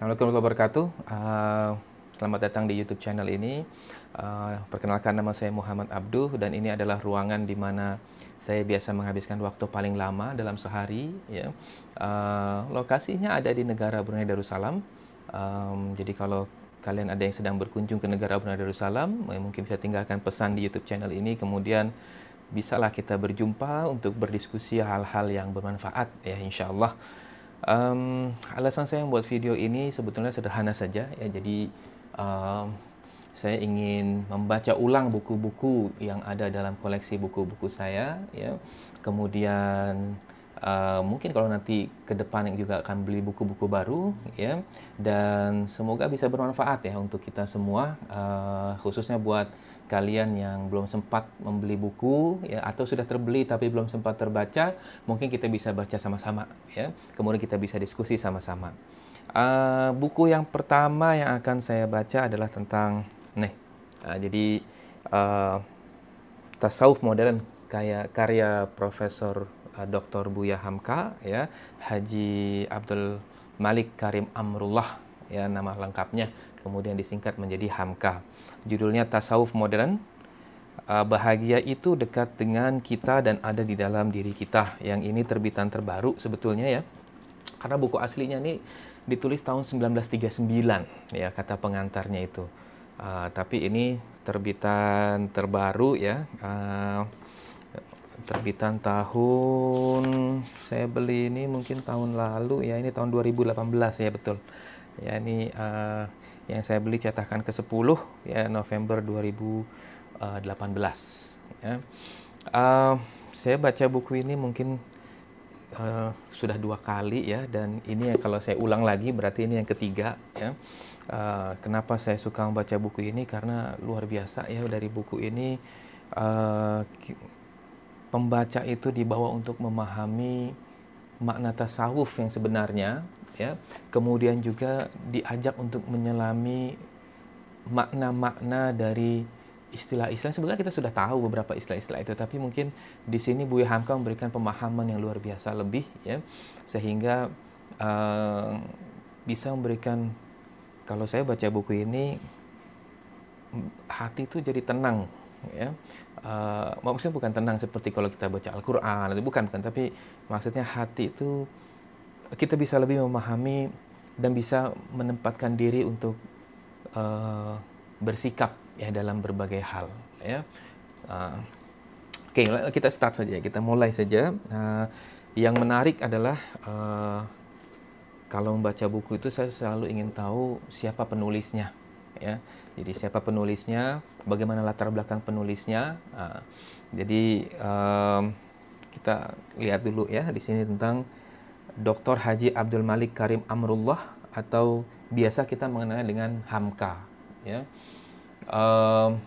Assalamualaikum warahmatullahi wabarakatuh. Uh, selamat datang di YouTube channel ini. Uh, perkenalkan nama saya Muhammad Abduh dan ini adalah ruangan di mana saya biasa menghabiskan waktu paling lama dalam sehari. Ya. Uh, lokasinya ada di negara Brunei Darussalam. Jadi kalau kalian ada yang sedang berkunjung ke negara Brunei Darussalam, mungkin bisa tinggalkan pesan di YouTube channel ini. Kemudian bisalah kita berjumpa untuk berdiskusi hal-hal yang bermanfaat ya insya Allah. Um, alasan saya membuat video ini sebetulnya sederhana saja ya. Jadi um, saya ingin membaca ulang buku-buku yang ada dalam koleksi buku-buku saya ya. Kemudian uh, mungkin kalau nanti ke depan juga akan beli buku-buku baru ya dan semoga bisa bermanfaat ya untuk kita semua uh, khususnya buat kalian yang belum sempat membeli buku ya atau sudah terbeli tapi belum sempat terbaca, mungkin kita bisa baca sama-sama ya. Kemudian kita bisa diskusi sama-sama. Uh, buku yang pertama yang akan saya baca adalah tentang nih. Uh, jadi uh, tasawuf modern kayak karya Profesor uh, Dr. Buya Hamka ya, Haji Abdul Malik Karim Amrullah ya nama lengkapnya, kemudian disingkat menjadi Hamka judulnya Tasawuf Modern. Uh, bahagia itu dekat dengan kita dan ada di dalam diri kita. Yang ini terbitan terbaru sebetulnya ya. Karena buku aslinya ini ditulis tahun 1939 ya kata pengantarnya itu. Uh, tapi ini terbitan terbaru ya. Uh, terbitan tahun saya beli ini mungkin tahun lalu ya ini tahun 2018 ya betul. Ya ini uh, yang saya beli cetakan ke-10 ya November 2018 ya. Uh, saya baca buku ini mungkin uh, sudah dua kali ya dan ini kalau saya ulang lagi berarti ini yang ketiga ya. Uh, kenapa saya suka membaca buku ini karena luar biasa ya dari buku ini uh, pembaca itu dibawa untuk memahami makna tasawuf yang sebenarnya ya. Kemudian juga diajak untuk menyelami makna-makna dari istilah-istilah sebenarnya kita sudah tahu beberapa istilah-istilah itu tapi mungkin di sini Buya Hamka memberikan pemahaman yang luar biasa lebih ya. Sehingga uh, bisa memberikan kalau saya baca buku ini hati itu jadi tenang ya. Uh, maksudnya bukan tenang seperti kalau kita baca Al-Quran bukan bukan. Tapi maksudnya hati itu kita bisa lebih memahami dan bisa menempatkan diri untuk uh, bersikap ya dalam berbagai hal ya. Uh, Oke, okay, kita start saja. Kita mulai saja. Uh, yang menarik adalah uh, kalau membaca buku itu saya selalu ingin tahu siapa penulisnya, ya. Jadi siapa penulisnya, bagaimana latar belakang penulisnya. Uh, jadi uh, kita lihat dulu ya di sini tentang Dr. Haji Abdul Malik Karim Amrullah atau biasa kita mengenal dengan Hamka. Ya. Um,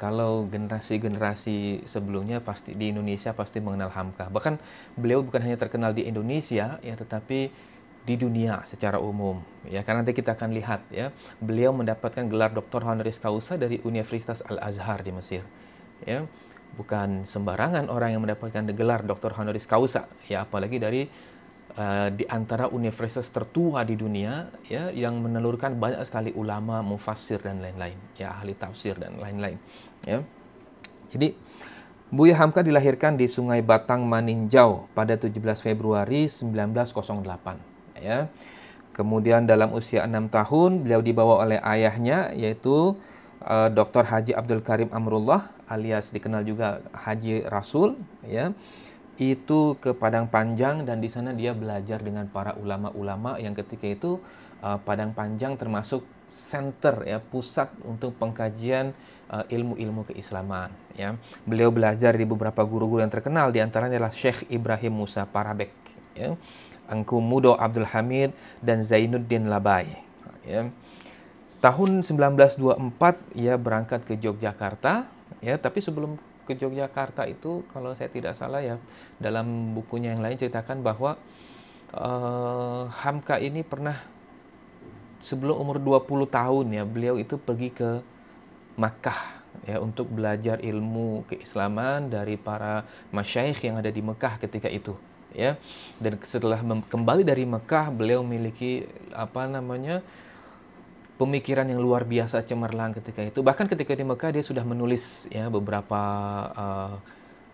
kalau generasi-generasi sebelumnya pasti di Indonesia pasti mengenal Hamka. Bahkan beliau bukan hanya terkenal di Indonesia ya, tetapi di dunia secara umum ya karena nanti kita akan lihat ya beliau mendapatkan gelar doktor honoris causa dari Universitas Al Azhar di Mesir ya bukan sembarangan orang yang mendapatkan gelar doktor honoris causa ya apalagi dari uh, di antara universitas tertua di dunia ya yang menelurkan banyak sekali ulama, mufassir dan lain-lain, ya ahli tafsir dan lain-lain, ya. Jadi Buya Hamka dilahirkan di Sungai Batang Maninjau pada 17 Februari 1908, ya. Kemudian dalam usia enam tahun beliau dibawa oleh ayahnya yaitu uh, eh, Dr. Haji Abdul Karim Amrullah alias dikenal juga Haji Rasul ya itu ke Padang Panjang dan di sana dia belajar dengan para ulama-ulama yang ketika itu uh, Padang Panjang termasuk center ya pusat untuk pengkajian uh, ilmu-ilmu keislaman ya. Beliau belajar di beberapa guru-guru yang terkenal di antaranya adalah Syekh Ibrahim Musa Parabek ya. Angku Mudo Abdul Hamid dan Zainuddin Labai ya. Tahun 1924 ia berangkat ke Yogyakarta ya, tapi sebelum ke Yogyakarta itu kalau saya tidak salah ya dalam bukunya yang lain ceritakan bahwa uh, Hamka ini pernah sebelum umur 20 tahun ya beliau itu pergi ke Makkah ya untuk belajar ilmu keislaman dari para masyaikh yang ada di Mekah ketika itu ya. Dan setelah kembali dari Mekah beliau memiliki apa namanya pemikiran yang luar biasa cemerlang ketika itu. Bahkan ketika di Mekah dia sudah menulis ya beberapa uh,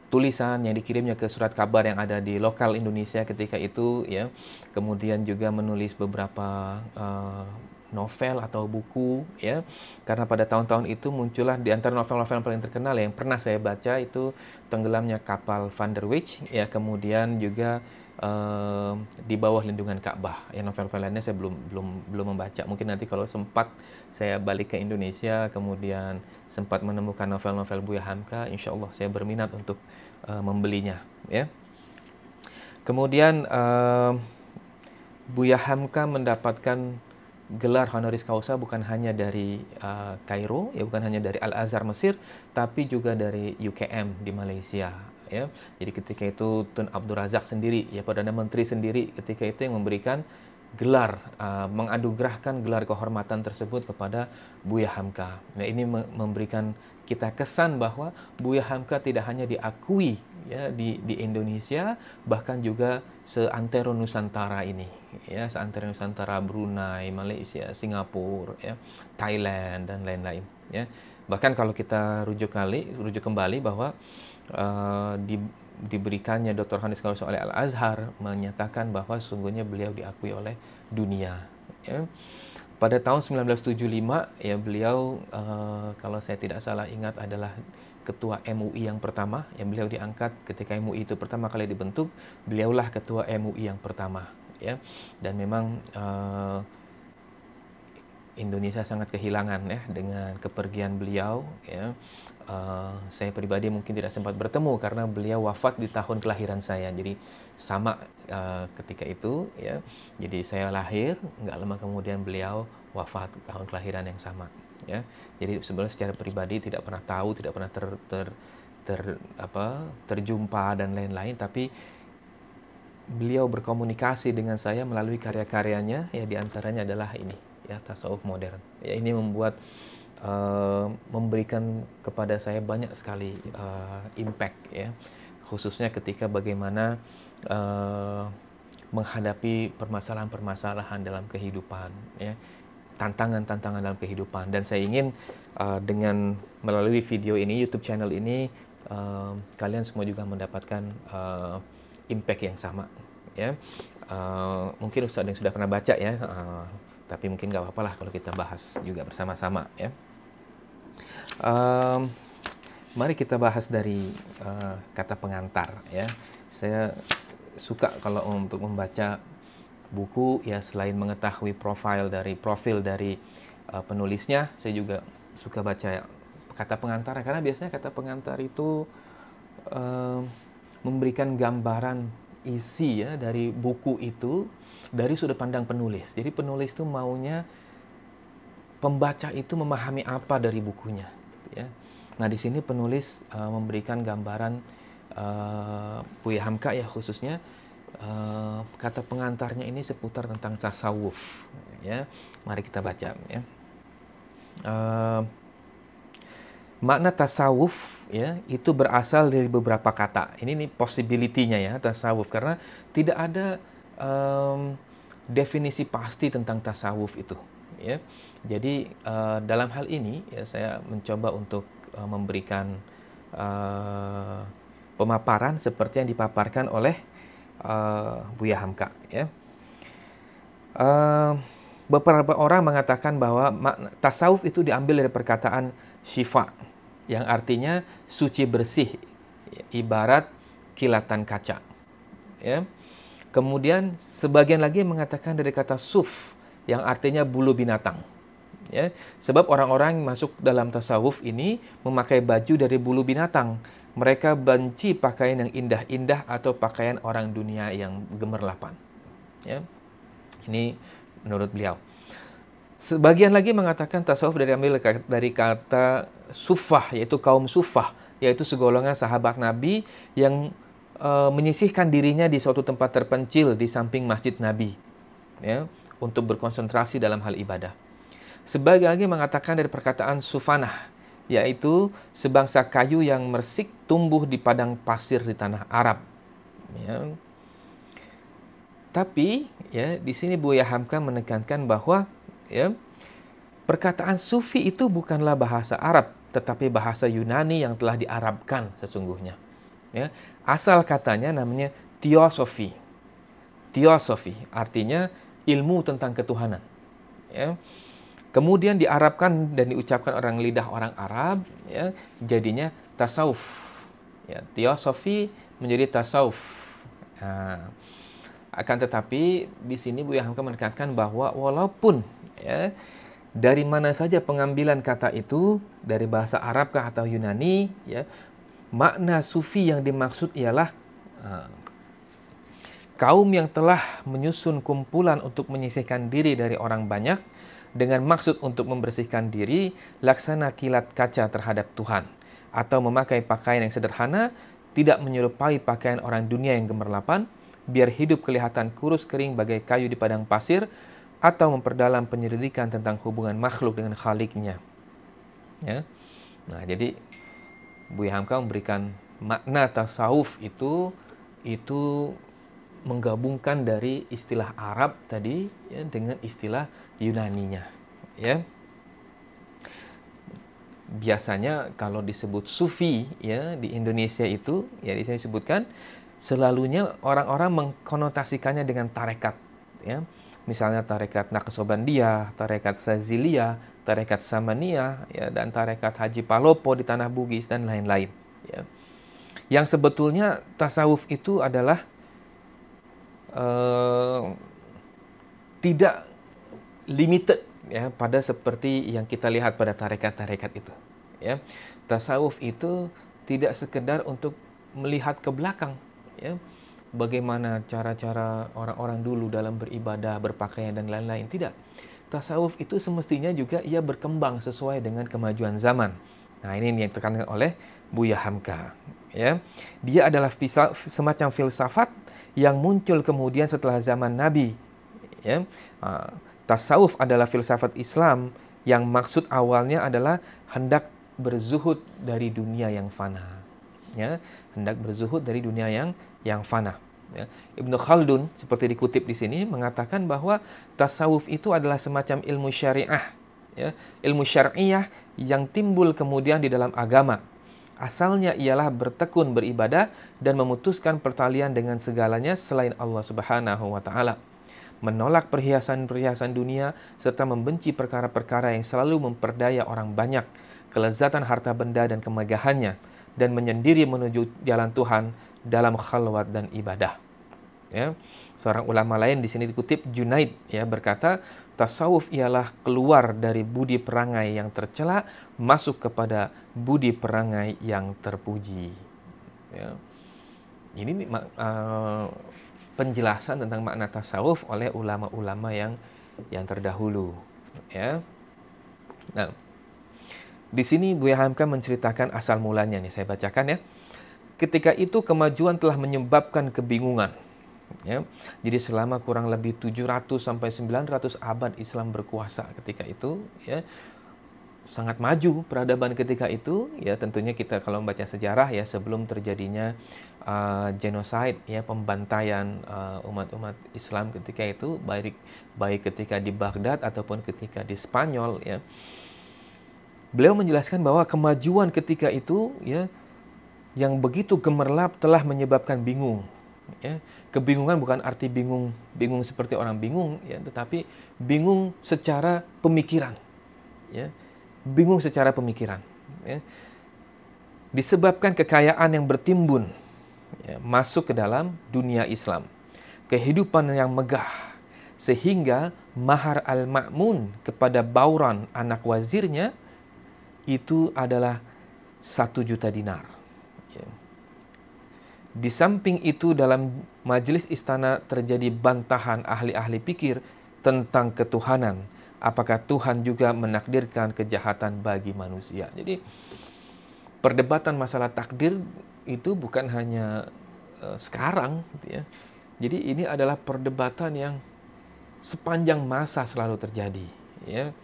tulisan yang dikirimnya ke surat kabar yang ada di lokal Indonesia ketika itu ya. Kemudian juga menulis beberapa uh, novel atau buku ya. Karena pada tahun-tahun itu muncullah di antara novel-novel yang paling terkenal yang pernah saya baca itu Tenggelamnya Kapal Van der Wijk ya, kemudian juga uh, di bawah lindungan Ka'bah. Ya novel-novel lainnya saya belum belum belum membaca. Mungkin nanti kalau sempat saya balik ke Indonesia, kemudian sempat menemukan novel-novel Buya Hamka, insya Allah saya berminat untuk uh, membelinya. Ya. Kemudian uh, Buya Hamka mendapatkan gelar honoris causa bukan hanya dari uh, Kairo, ya bukan hanya dari Al Azhar Mesir, tapi juga dari UKM di Malaysia ya. Jadi ketika itu Tun Abdul Razak sendiri ya Perdana Menteri sendiri ketika itu yang memberikan gelar uh, mengadugerahkan gelar kehormatan tersebut kepada Buya Hamka. Nah, ini memberikan kita kesan bahwa Buya Hamka tidak hanya diakui ya di di Indonesia bahkan juga seantero Nusantara ini ya seantero Nusantara Brunei, Malaysia, Singapura ya, Thailand dan lain-lain ya. Bahkan kalau kita rujuk kali rujuk kembali bahwa uh, di, diberikannya Dr. Hanis Kausa oleh Al Azhar menyatakan bahwa sesungguhnya beliau diakui oleh dunia. Ya. Pada tahun 1975 ya beliau uh, kalau saya tidak salah ingat adalah ketua MUI yang pertama yang beliau diangkat ketika MUI itu pertama kali dibentuk beliaulah ketua MUI yang pertama ya dan memang uh, Indonesia sangat kehilangan ya dengan kepergian beliau ya uh, saya pribadi mungkin tidak sempat bertemu karena beliau wafat di tahun kelahiran saya. Jadi sama uh, ketika itu ya. Jadi saya lahir, nggak lama kemudian beliau wafat tahun kelahiran yang sama ya. Jadi sebenarnya secara pribadi tidak pernah tahu, tidak pernah ter, ter, ter apa terjumpa dan lain-lain tapi beliau berkomunikasi dengan saya melalui karya-karyanya ya di antaranya adalah ini ya tasawuf modern ya ini membuat uh, memberikan kepada saya banyak sekali uh, impact ya. Khususnya ketika bagaimana uh, menghadapi permasalahan-permasalahan dalam kehidupan ya. Tantangan-tantangan dalam kehidupan. Dan saya ingin uh, dengan melalui video ini YouTube channel ini uh, kalian semua juga mendapatkan uh, impact yang sama ya. Uh, mungkin Ustaz yang sudah pernah baca ya. Uh, tapi mungkin gak apa-apa lah kalau kita bahas juga bersama-sama ya Um, mari kita bahas dari uh, kata pengantar ya. Saya suka kalau untuk membaca buku ya selain mengetahui profil dari profil dari uh, penulisnya, saya juga suka baca kata pengantar karena biasanya kata pengantar itu uh, memberikan gambaran isi ya dari buku itu dari sudut pandang penulis. Jadi penulis itu maunya pembaca itu memahami apa dari bukunya ya. Nah, di sini penulis uh, memberikan gambaran uh, Hamka ya khususnya uh, kata pengantarnya ini seputar tentang tasawuf ya. Mari kita baca ya. Uh, makna tasawuf ya itu berasal dari beberapa kata. Ini nih possibility-nya ya tasawuf karena tidak ada um, definisi pasti tentang tasawuf itu ya. Jadi uh, dalam hal ini ya saya mencoba untuk uh, memberikan uh, pemaparan seperti yang dipaparkan oleh uh, Buya Hamka ya. Uh, beberapa orang mengatakan bahwa tasawuf itu diambil dari perkataan syifa yang artinya suci bersih ibarat kilatan kaca ya. Kemudian sebagian lagi mengatakan dari kata suf yang artinya bulu binatang. Ya sebab orang-orang masuk dalam tasawuf ini memakai baju dari bulu binatang. Mereka benci pakaian yang indah-indah atau pakaian orang dunia yang gemerlapan. Ya ini menurut beliau. Sebagian lagi mengatakan tasawuf dari ambil dari kata sufah yaitu kaum sufah yaitu segolongan sahabat nabi yang e, menyisihkan dirinya di suatu tempat terpencil di samping masjid nabi. Ya untuk berkonsentrasi dalam hal ibadah Sebagian lagi mengatakan dari perkataan sufanah, yaitu sebangsa kayu yang mersik tumbuh di padang pasir di tanah Arab. Ya. Tapi ya di sini Buya Hamka menekankan bahwa ya perkataan sufi itu bukanlah bahasa Arab tetapi bahasa Yunani yang telah diarabkan sesungguhnya. Ya, asal katanya namanya teosofi. Teosofi artinya ilmu tentang ketuhanan. Ya. Kemudian diarabkan dan diucapkan orang lidah orang Arab, ya, jadinya tasawuf. Ya, teosofi menjadi tasawuf. Nah, akan tetapi di sini Bu Hamka menekankan bahwa walaupun ya dari mana saja pengambilan kata itu dari bahasa Arab atau Yunani ya makna sufi yang dimaksud ialah uh, kaum yang telah menyusun kumpulan untuk menyisihkan diri dari orang banyak dengan maksud untuk membersihkan diri laksana kilat kaca terhadap Tuhan atau memakai pakaian yang sederhana tidak menyerupai pakaian orang dunia yang gemerlapan biar hidup kelihatan kurus kering bagai kayu di padang pasir atau memperdalam penyelidikan tentang hubungan makhluk dengan khaliknya. Ya. Nah, jadi Buya Hamka memberikan makna tasawuf itu itu menggabungkan dari istilah Arab tadi ya, dengan istilah Yunaninya, ya. Biasanya kalau disebut sufi ya di Indonesia itu ya di sini disebutkan selalunya orang-orang mengkonotasikannya dengan tarekat ya misalnya tarekat Naqsabandiyah, tarekat Sazilia, tarekat Samania ya dan tarekat Haji Palopo di tanah Bugis dan lain-lain ya. Yang sebetulnya tasawuf itu adalah uh, tidak limited ya pada seperti yang kita lihat pada tarekat-tarekat itu ya. Tasawuf itu tidak sekedar untuk melihat ke belakang ya bagaimana cara-cara orang-orang dulu dalam beribadah, berpakaian dan lain-lain. Tidak. Tasawuf itu semestinya juga ia berkembang sesuai dengan kemajuan zaman. Nah, ini yang ditekankan oleh Buya Hamka, ya. Dia adalah semacam filsafat yang muncul kemudian setelah zaman Nabi, ya. Ah, tasawuf adalah filsafat Islam yang maksud awalnya adalah hendak berzuhud dari dunia yang fana. Ya, hendak berzuhud dari dunia yang yang fana. Ya. Ibnu Khaldun seperti dikutip di sini mengatakan bahwa tasawuf itu adalah semacam ilmu syariah, ya. ilmu syariah yang timbul kemudian di dalam agama. Asalnya ialah bertekun beribadah dan memutuskan pertalian dengan segalanya selain Allah Subhanahu wa taala. Menolak perhiasan-perhiasan dunia serta membenci perkara-perkara yang selalu memperdaya orang banyak, kelezatan harta benda dan kemegahannya dan menyendiri menuju jalan Tuhan dalam khalwat dan ibadah. Ya. Seorang ulama lain di sini dikutip Junaid ya berkata, tasawuf ialah keluar dari budi perangai yang tercela masuk kepada budi perangai yang terpuji. Ya. Ini uh, penjelasan tentang makna tasawuf oleh ulama-ulama yang yang terdahulu. Ya. Nah, di sini Buya Hamka menceritakan asal mulanya nih saya bacakan ya. Ketika itu kemajuan telah menyebabkan kebingungan. Ya. Jadi selama kurang lebih 700 sampai 900 abad Islam berkuasa ketika itu ya sangat maju peradaban ketika itu ya tentunya kita kalau membaca sejarah ya sebelum terjadinya uh, genocide ya pembantaian uh, umat-umat Islam ketika itu baik baik ketika di Baghdad ataupun ketika di Spanyol ya beliau menjelaskan bahwa kemajuan ketika itu ya yang begitu gemerlap telah menyebabkan bingung. Ya. Kebingungan bukan arti bingung bingung seperti orang bingung, ya, tetapi bingung secara pemikiran. Ya. Bingung secara pemikiran. Ya. Disebabkan kekayaan yang bertimbun ya, masuk ke dalam dunia Islam. Kehidupan yang megah. Sehingga mahar al-ma'mun kepada Bauran anak wazirnya itu adalah satu juta dinar di samping itu dalam majelis istana terjadi bantahan ahli-ahli pikir tentang ketuhanan. Apakah Tuhan juga menakdirkan kejahatan bagi manusia? Jadi perdebatan masalah takdir itu bukan hanya uh, sekarang, gitu ya. Jadi ini adalah perdebatan yang sepanjang masa selalu terjadi, ya.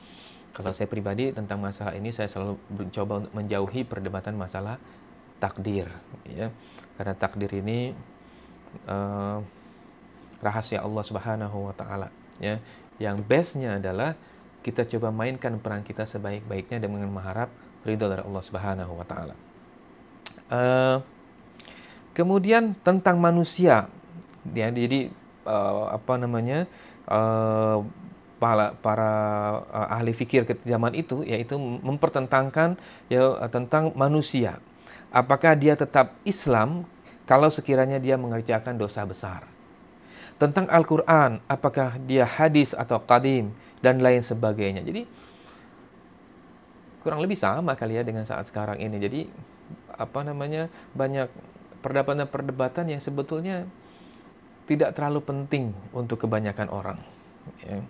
Kalau saya pribadi tentang masalah ini saya selalu mencoba untuk menjauhi perdebatan masalah takdir, ya karena takdir ini uh, rahasia Allah Subhanahu wa taala ya. Yang bestnya adalah kita coba mainkan peran kita sebaik-baiknya dengan mengharap ridho dari Allah Subhanahu wa taala. Uh, kemudian tentang manusia ya jadi uh, apa namanya uh, para, para uh, ahli fikir ke zaman itu yaitu mempertentangkan ya tentang manusia. Apakah dia tetap Islam kalau sekiranya dia mengerjakan dosa besar? Tentang Al-Qur'an, apakah dia hadis atau qadim dan lain sebagainya. Jadi kurang lebih sama kali ya dengan saat sekarang ini. Jadi apa namanya? banyak perdebatan-perdebatan yang sebetulnya tidak terlalu penting untuk kebanyakan orang. Ya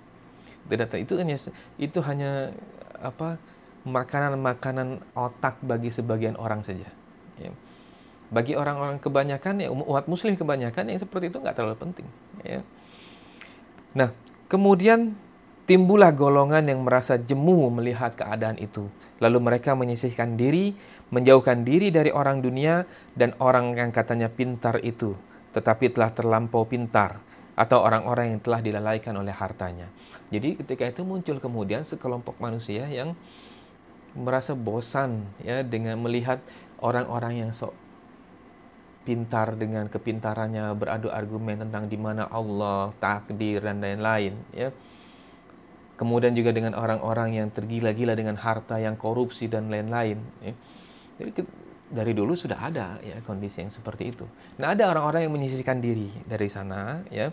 itu hanya itu hanya apa makanan-makanan otak bagi sebagian orang saja. Ya. Bagi orang-orang kebanyakan ya umat muslim kebanyakan yang seperti itu nggak terlalu penting. Ya. Nah kemudian timbullah golongan yang merasa jemu melihat keadaan itu. Lalu mereka menyisihkan diri, menjauhkan diri dari orang dunia dan orang yang katanya pintar itu, tetapi telah terlampau pintar atau orang-orang yang telah dilalaikan oleh hartanya. Jadi ketika itu muncul kemudian sekelompok manusia yang merasa bosan ya dengan melihat orang-orang yang sok pintar dengan kepintarannya beradu argumen tentang di mana Allah, takdir dan lain-lain ya. Kemudian juga dengan orang-orang yang tergila-gila dengan harta yang korupsi dan lain-lain ya. Jadi dari dulu sudah ada ya kondisi yang seperti itu. Nah, ada orang-orang yang menyisihkan diri dari sana ya.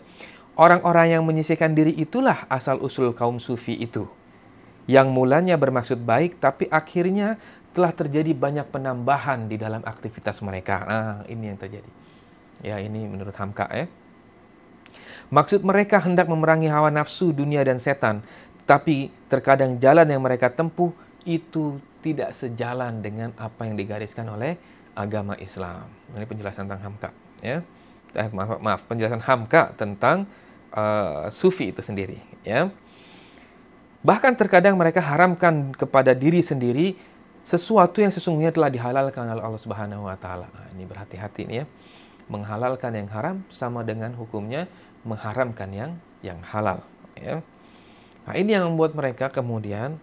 Orang-orang yang menyisihkan diri itulah asal usul kaum sufi itu. Yang mulanya bermaksud baik tapi akhirnya telah terjadi banyak penambahan di dalam aktivitas mereka. Nah, ini yang terjadi. Ya, ini menurut Hamka ya. Maksud mereka hendak memerangi hawa nafsu dunia dan setan, tapi terkadang jalan yang mereka tempuh itu tidak sejalan dengan apa yang digariskan oleh agama Islam. Ini penjelasan tentang Hamka, ya. Eh, maaf, maaf, penjelasan Hamka tentang uh, sufi itu sendiri, ya. Bahkan terkadang mereka haramkan kepada diri sendiri sesuatu yang sesungguhnya telah dihalalkan oleh Allah Subhanahu wa taala. Nah, ini berhati-hati nih ya. Menghalalkan yang haram sama dengan hukumnya mengharamkan yang yang halal, ya. Nah, ini yang membuat mereka kemudian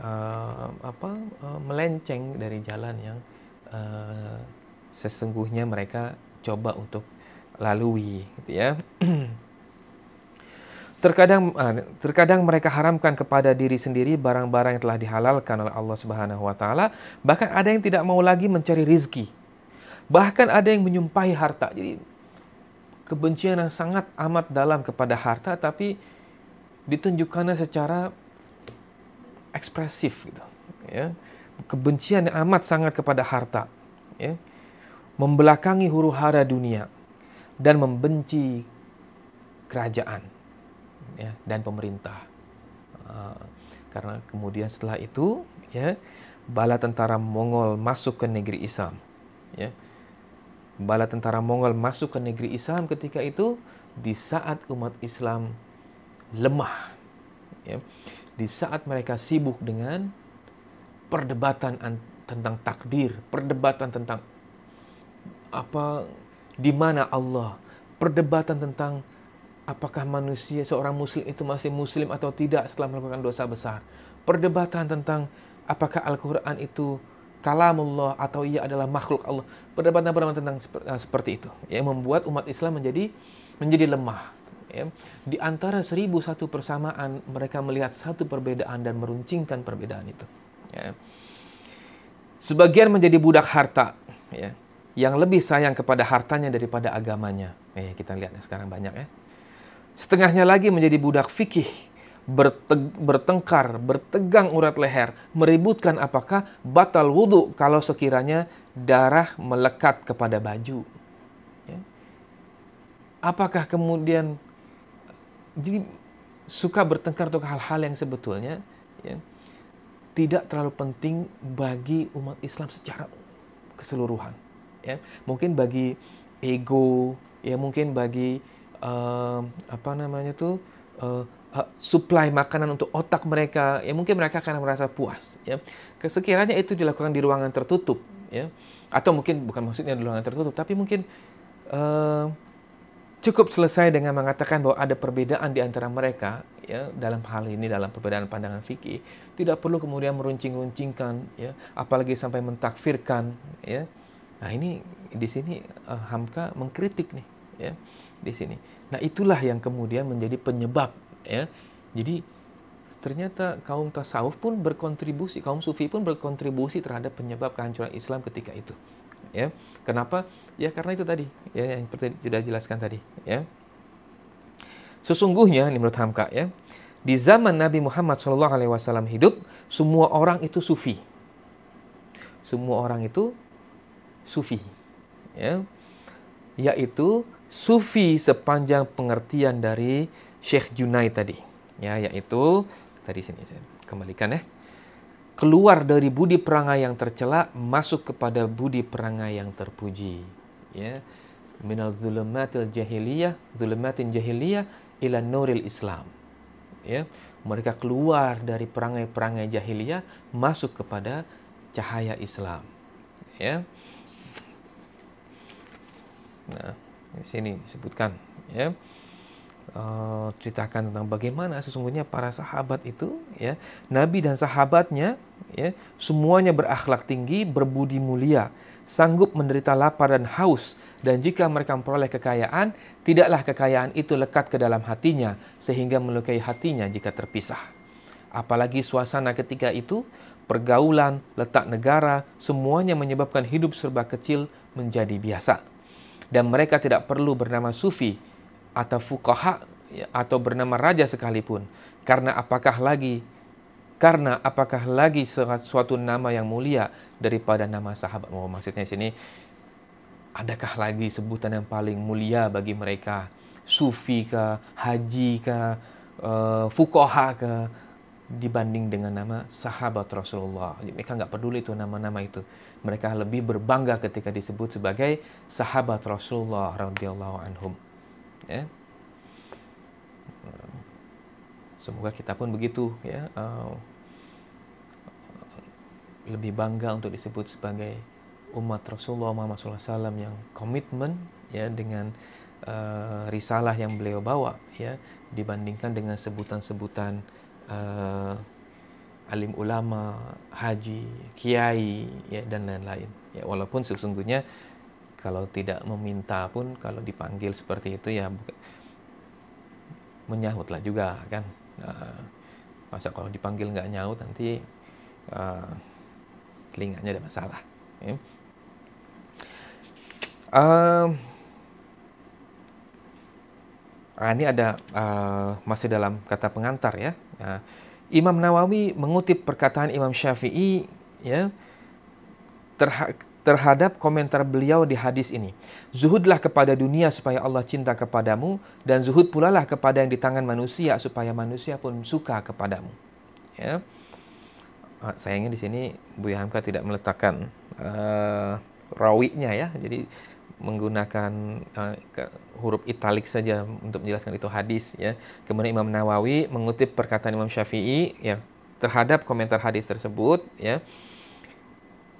uh, apa uh, melenceng dari jalan yang uh, sesungguhnya mereka coba untuk lalui gitu ya. terkadang terkadang mereka haramkan kepada diri sendiri barang-barang yang telah dihalalkan oleh Allah Subhanahu wa taala, bahkan ada yang tidak mau lagi mencari rizki. Bahkan ada yang menyumpahi harta. Jadi kebencian yang sangat amat dalam kepada harta tapi ditunjukkannya secara ekspresif gitu ya kebencian yang amat sangat kepada harta ya membelakangi huru hara dunia dan membenci kerajaan ya dan pemerintah. Uh, karena kemudian setelah itu ya bala tentara Mongol masuk ke negeri Islam ya. Bala tentara Mongol masuk ke negeri Islam ketika itu di saat umat Islam lemah ya. Di saat mereka sibuk dengan perdebatan tentang takdir, perdebatan tentang apa di mana Allah, perdebatan tentang apakah manusia seorang muslim itu masih muslim atau tidak setelah melakukan dosa besar. Perdebatan tentang apakah Al-Qur'an itu kalamullah atau ia adalah makhluk Allah. Perdebatan-perdebatan tentang seperti itu yang membuat umat Islam menjadi menjadi lemah ya, di antara seribu satu persamaan mereka melihat satu perbedaan dan meruncingkan perbedaan itu. Ya. Sebagian menjadi budak harta, ya, yang lebih sayang kepada hartanya daripada agamanya. Eh, kita lihat ya, sekarang banyak ya. Setengahnya lagi menjadi budak fikih, berteg bertengkar, bertegang urat leher, meributkan apakah batal wudhu kalau sekiranya darah melekat kepada baju. Ya. Apakah kemudian jadi suka bertengkar untuk hal-hal yang sebetulnya ya, tidak terlalu penting bagi umat Islam secara keseluruhan. Ya, mungkin bagi ego, ya mungkin bagi uh, apa namanya tuh uh, supply makanan untuk otak mereka, ya mungkin mereka akan merasa puas. Ya, sekiranya itu dilakukan di ruangan tertutup, ya, atau mungkin bukan maksudnya di ruangan tertutup, tapi mungkin uh, cukup selesai dengan mengatakan bahwa ada perbedaan di antara mereka ya dalam hal ini dalam perbedaan pandangan fikih. Tidak perlu kemudian meruncing-runcingkan ya apalagi sampai mentakfirkan ya. Nah ini di sini uh, Hamka mengkritik nih ya di sini. Nah itulah yang kemudian menjadi penyebab ya. Jadi ternyata kaum tasawuf pun berkontribusi kaum sufi pun berkontribusi terhadap penyebab kehancuran Islam ketika itu ya. Kenapa? Ya karena itu tadi, ya yang sudah jelaskan tadi, ya. Sesungguhnya, ini menurut Hamka, ya, di zaman Nabi Muhammad SAW hidup, semua orang itu sufi. Semua orang itu sufi, ya, yaitu sufi sepanjang pengertian dari Syekh Junai tadi, ya, yaitu tadi sini saya kembalikan ya keluar dari budi perangai yang tercela masuk kepada budi perangai yang terpuji. Ya. Minal zulumatil jahiliyah zulumatin jahiliyah ila nuril Islam. Ya. Mereka keluar dari perangai-perangai jahiliyah masuk kepada cahaya Islam. Ya. Nah di sini disebutkan ya uh, ceritakan tentang bagaimana sesungguhnya para sahabat itu ya nabi dan sahabatnya ya semuanya berakhlak tinggi berbudi mulia sanggup menderita lapar dan haus, dan jika mereka memperoleh kekayaan, tidaklah kekayaan itu lekat ke dalam hatinya, sehingga melukai hatinya jika terpisah. Apalagi suasana ketika itu, pergaulan, letak negara, semuanya menyebabkan hidup serba kecil menjadi biasa. Dan mereka tidak perlu bernama sufi atau fukaha ya, atau bernama raja sekalipun. Karena apakah lagi karena apakah lagi suatu nama yang mulia daripada nama sahabat? Oh, maksudnya sini adakah lagi sebutan yang paling mulia bagi mereka? Sufi kah, haji kah, uh, kah, dibanding dengan nama sahabat Rasulullah. Mereka nggak peduli itu nama-nama itu. Mereka lebih berbangga ketika disebut sebagai sahabat Rasulullah radhiyallahu anhum. Ya. Semoga kita pun begitu ya. Uh, lebih bangga untuk disebut sebagai umat Rasulullah Muhammad SAW yang komitmen ya dengan uh, risalah yang beliau bawa ya dibandingkan dengan sebutan-sebutan uh, alim ulama, haji, kiai ya dan lain-lain. Ya walaupun sesungguhnya kalau tidak meminta pun kalau dipanggil seperti itu ya menyahutlah juga kan uh, masa kalau dipanggil nggak nyaut nanti uh, telinganya ada masalah ya. uh, ini ada uh, masih dalam kata pengantar ya uh, Imam Nawawi mengutip perkataan Imam Syafi'i ya terha terhadap komentar beliau di hadis ini. Zuhudlah kepada dunia supaya Allah cinta kepadamu dan zuhud pula lah kepada yang di tangan manusia supaya manusia pun suka kepadamu. Ya. Ah, sayangnya di sini Bu Hamka tidak meletakkan uh, rawinya ya. Jadi menggunakan uh, ke, huruf italik saja untuk menjelaskan itu hadis ya. Kemudian Imam Nawawi mengutip perkataan Imam Syafi'i ya terhadap komentar hadis tersebut ya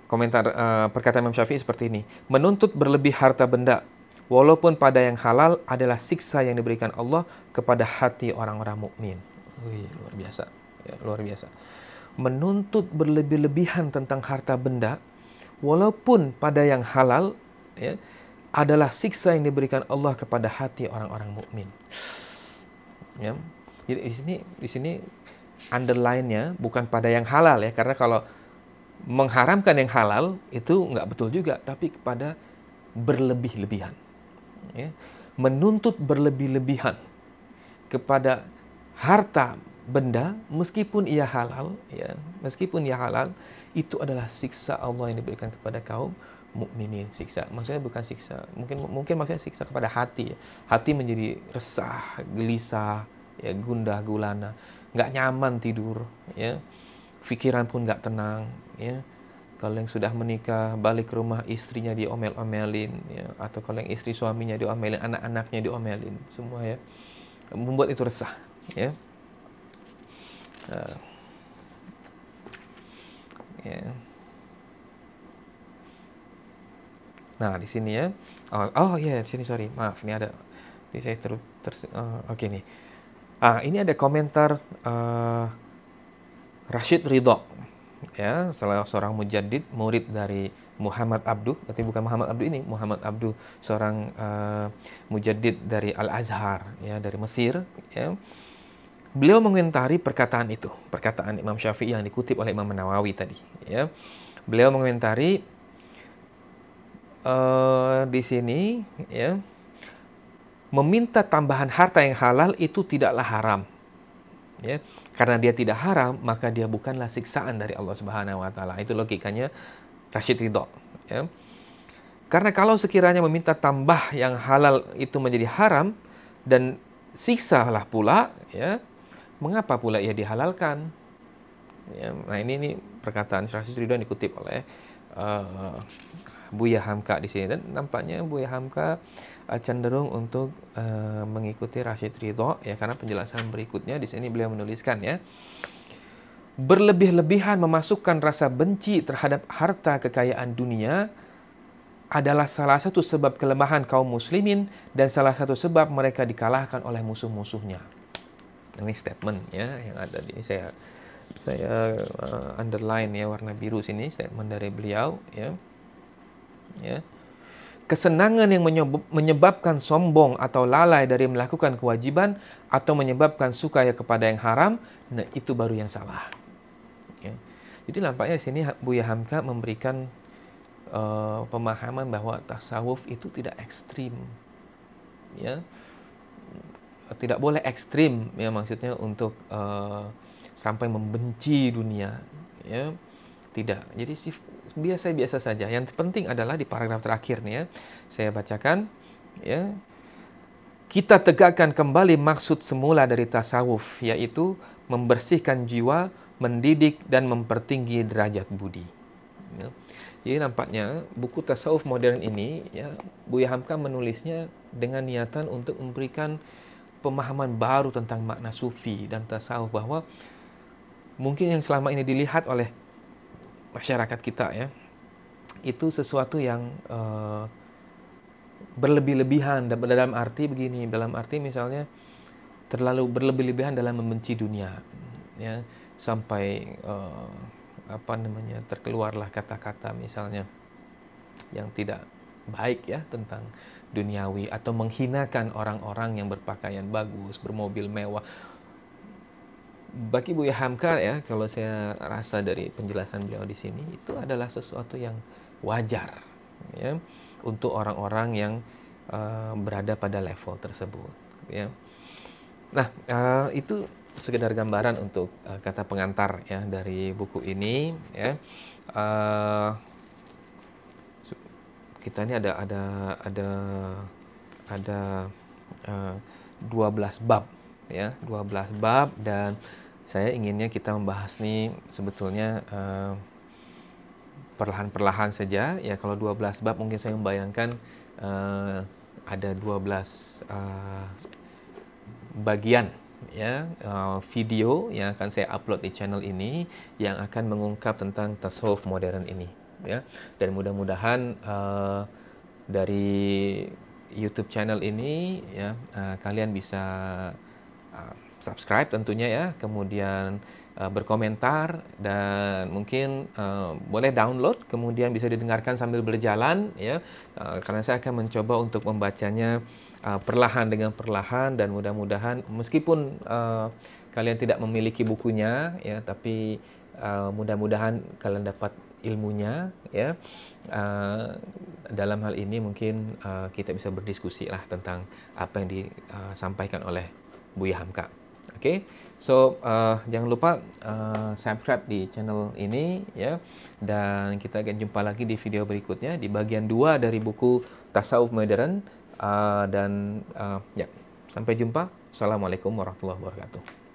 komentar uh, perkataan Imam Syafi'i seperti ini. Menuntut berlebih harta benda walaupun pada yang halal adalah siksa yang diberikan Allah kepada hati orang-orang mukmin. Luar biasa. Ya, luar biasa. Menuntut berlebih-lebihan tentang harta benda walaupun pada yang halal ya, adalah siksa yang diberikan Allah kepada hati orang-orang mukmin. Ya. Jadi di sini di sini underline-nya bukan pada yang halal ya karena kalau mengharamkan yang halal itu nggak betul juga, tapi kepada berlebih-lebihan. Ya. Menuntut berlebih-lebihan kepada harta benda meskipun ia halal, ya, meskipun ia halal, itu adalah siksa Allah yang diberikan kepada kaum mukminin siksa. Maksudnya bukan siksa. Mungkin mungkin maksudnya siksa kepada hati ya. hati menjadi resah gelisah ya gundah gulana. Nggak nyaman tidur ya. Pikiran pun nggak tenang ya. Kalau yang sudah menikah balik ke rumah istrinya diomel-omelin ya. Atau kalau yang istri suaminya diomelin anak-anaknya diomelin semua ya. Membuat itu resah ya. Uh, ya nah di sini ya oh, oh ya yeah, di sini sorry maaf ini ada Jadi saya ter, ter uh, oke okay nih. Ah, ini ada komentar uh, Rashid Ridho ya, salah seorang mujaddid murid dari Muhammad Abdu, berarti bukan Muhammad Abdu ini, Muhammad Abdu seorang uh, mujaddid dari Al Azhar ya dari Mesir ya. Beliau mengomentari perkataan itu, perkataan Imam Syafi'i yang dikutip oleh Imam Nawawi tadi ya. Beliau mengomentari uh, di sini ya meminta tambahan harta yang halal itu tidaklah haram. Ya, karena dia tidak haram, maka dia bukanlah siksaan dari Allah Subhanahu wa taala. Itu logikanya Rashid Ridho, ya. Karena kalau sekiranya meminta tambah yang halal itu menjadi haram dan siksalah pula, ya, mengapa pula ia dihalalkan? Ya, nah ini, ini perkataan Rashid Ridho dikutip oleh uh, Buya Hamka di sini dan nampaknya Buya Hamka uh, cenderung untuk uh, mengikuti Rashid Ridho ya karena penjelasan berikutnya di sini beliau menuliskan ya berlebih-lebihan memasukkan rasa benci terhadap harta kekayaan dunia adalah salah satu sebab kelemahan kaum muslimin dan salah satu sebab mereka dikalahkan oleh musuh-musuhnya. Ini statement ya yang ada di saya saya uh, underline ya warna biru sini statement dari beliau ya ya. Kesenangan yang menyebabkan sombong atau lalai dari melakukan kewajiban atau menyebabkan suka ya kepada yang haram, nah itu baru yang salah. Ya. Jadi nampaknya di sini Buya Hamka memberikan uh, pemahaman bahwa tasawuf itu tidak ekstrim, ya, tidak boleh ekstrim, ya maksudnya untuk uh, sampai membenci dunia, ya, tidak. Jadi biasa-biasa saja. Yang penting adalah di paragraf terakhir nih ya. Saya bacakan ya. Kita tegakkan kembali maksud semula dari tasawuf yaitu membersihkan jiwa, mendidik dan mempertinggi derajat budi. Ya. Jadi nampaknya buku tasawuf modern ini ya Buya Hamka menulisnya dengan niatan untuk memberikan pemahaman baru tentang makna sufi dan tasawuf bahwa mungkin yang selama ini dilihat oleh masyarakat kita ya itu sesuatu yang uh, berlebih-lebihan dalam arti begini dalam arti misalnya terlalu berlebih-lebihan dalam membenci dunia ya. Sampai uh, apa namanya terkeluarlah kata-kata misalnya yang tidak baik ya tentang duniawi atau menghinakan orang-orang yang berpakaian bagus bermobil mewah bagi Buya Hamka ya kalau saya rasa dari penjelasan beliau di sini itu adalah sesuatu yang wajar ya untuk orang-orang yang uh, berada pada level tersebut ya. Nah, uh, itu sekedar gambaran untuk uh, kata pengantar ya dari buku ini ya. Uh, kita ini ada ada ada ada uh, 12 bab ya 12 bab dan saya inginnya kita membahas nih sebetulnya uh, perlahan-perlahan saja. Ya kalau 12 bab mungkin saya membayangkan uh, ada 12 uh, bagian ya uh, video yang akan saya upload di channel ini yang akan mengungkap tentang tasawuf modern ini ya. Dan mudah-mudahan uh, dari YouTube channel ini ya uh, kalian bisa uh, subscribe tentunya ya kemudian uh, berkomentar dan mungkin uh, boleh download kemudian bisa didengarkan sambil berjalan ya. Uh, karena saya akan mencoba untuk membacanya uh, perlahan dengan perlahan dan mudah-mudahan meskipun uh, kalian tidak memiliki bukunya ya tapi uh, mudah-mudahan kalian dapat ilmunya ya. Uh, dalam hal ini mungkin uh, kita bisa berdiskusi lah tentang apa yang disampaikan oleh Buya Hamka. Oke, okay? so uh, jangan lupa uh, subscribe di channel ini ya, dan kita akan jumpa lagi di video berikutnya di bagian dua dari buku Tasawuf Modern uh, dan uh, ya sampai jumpa. Assalamualaikum warahmatullahi wabarakatuh.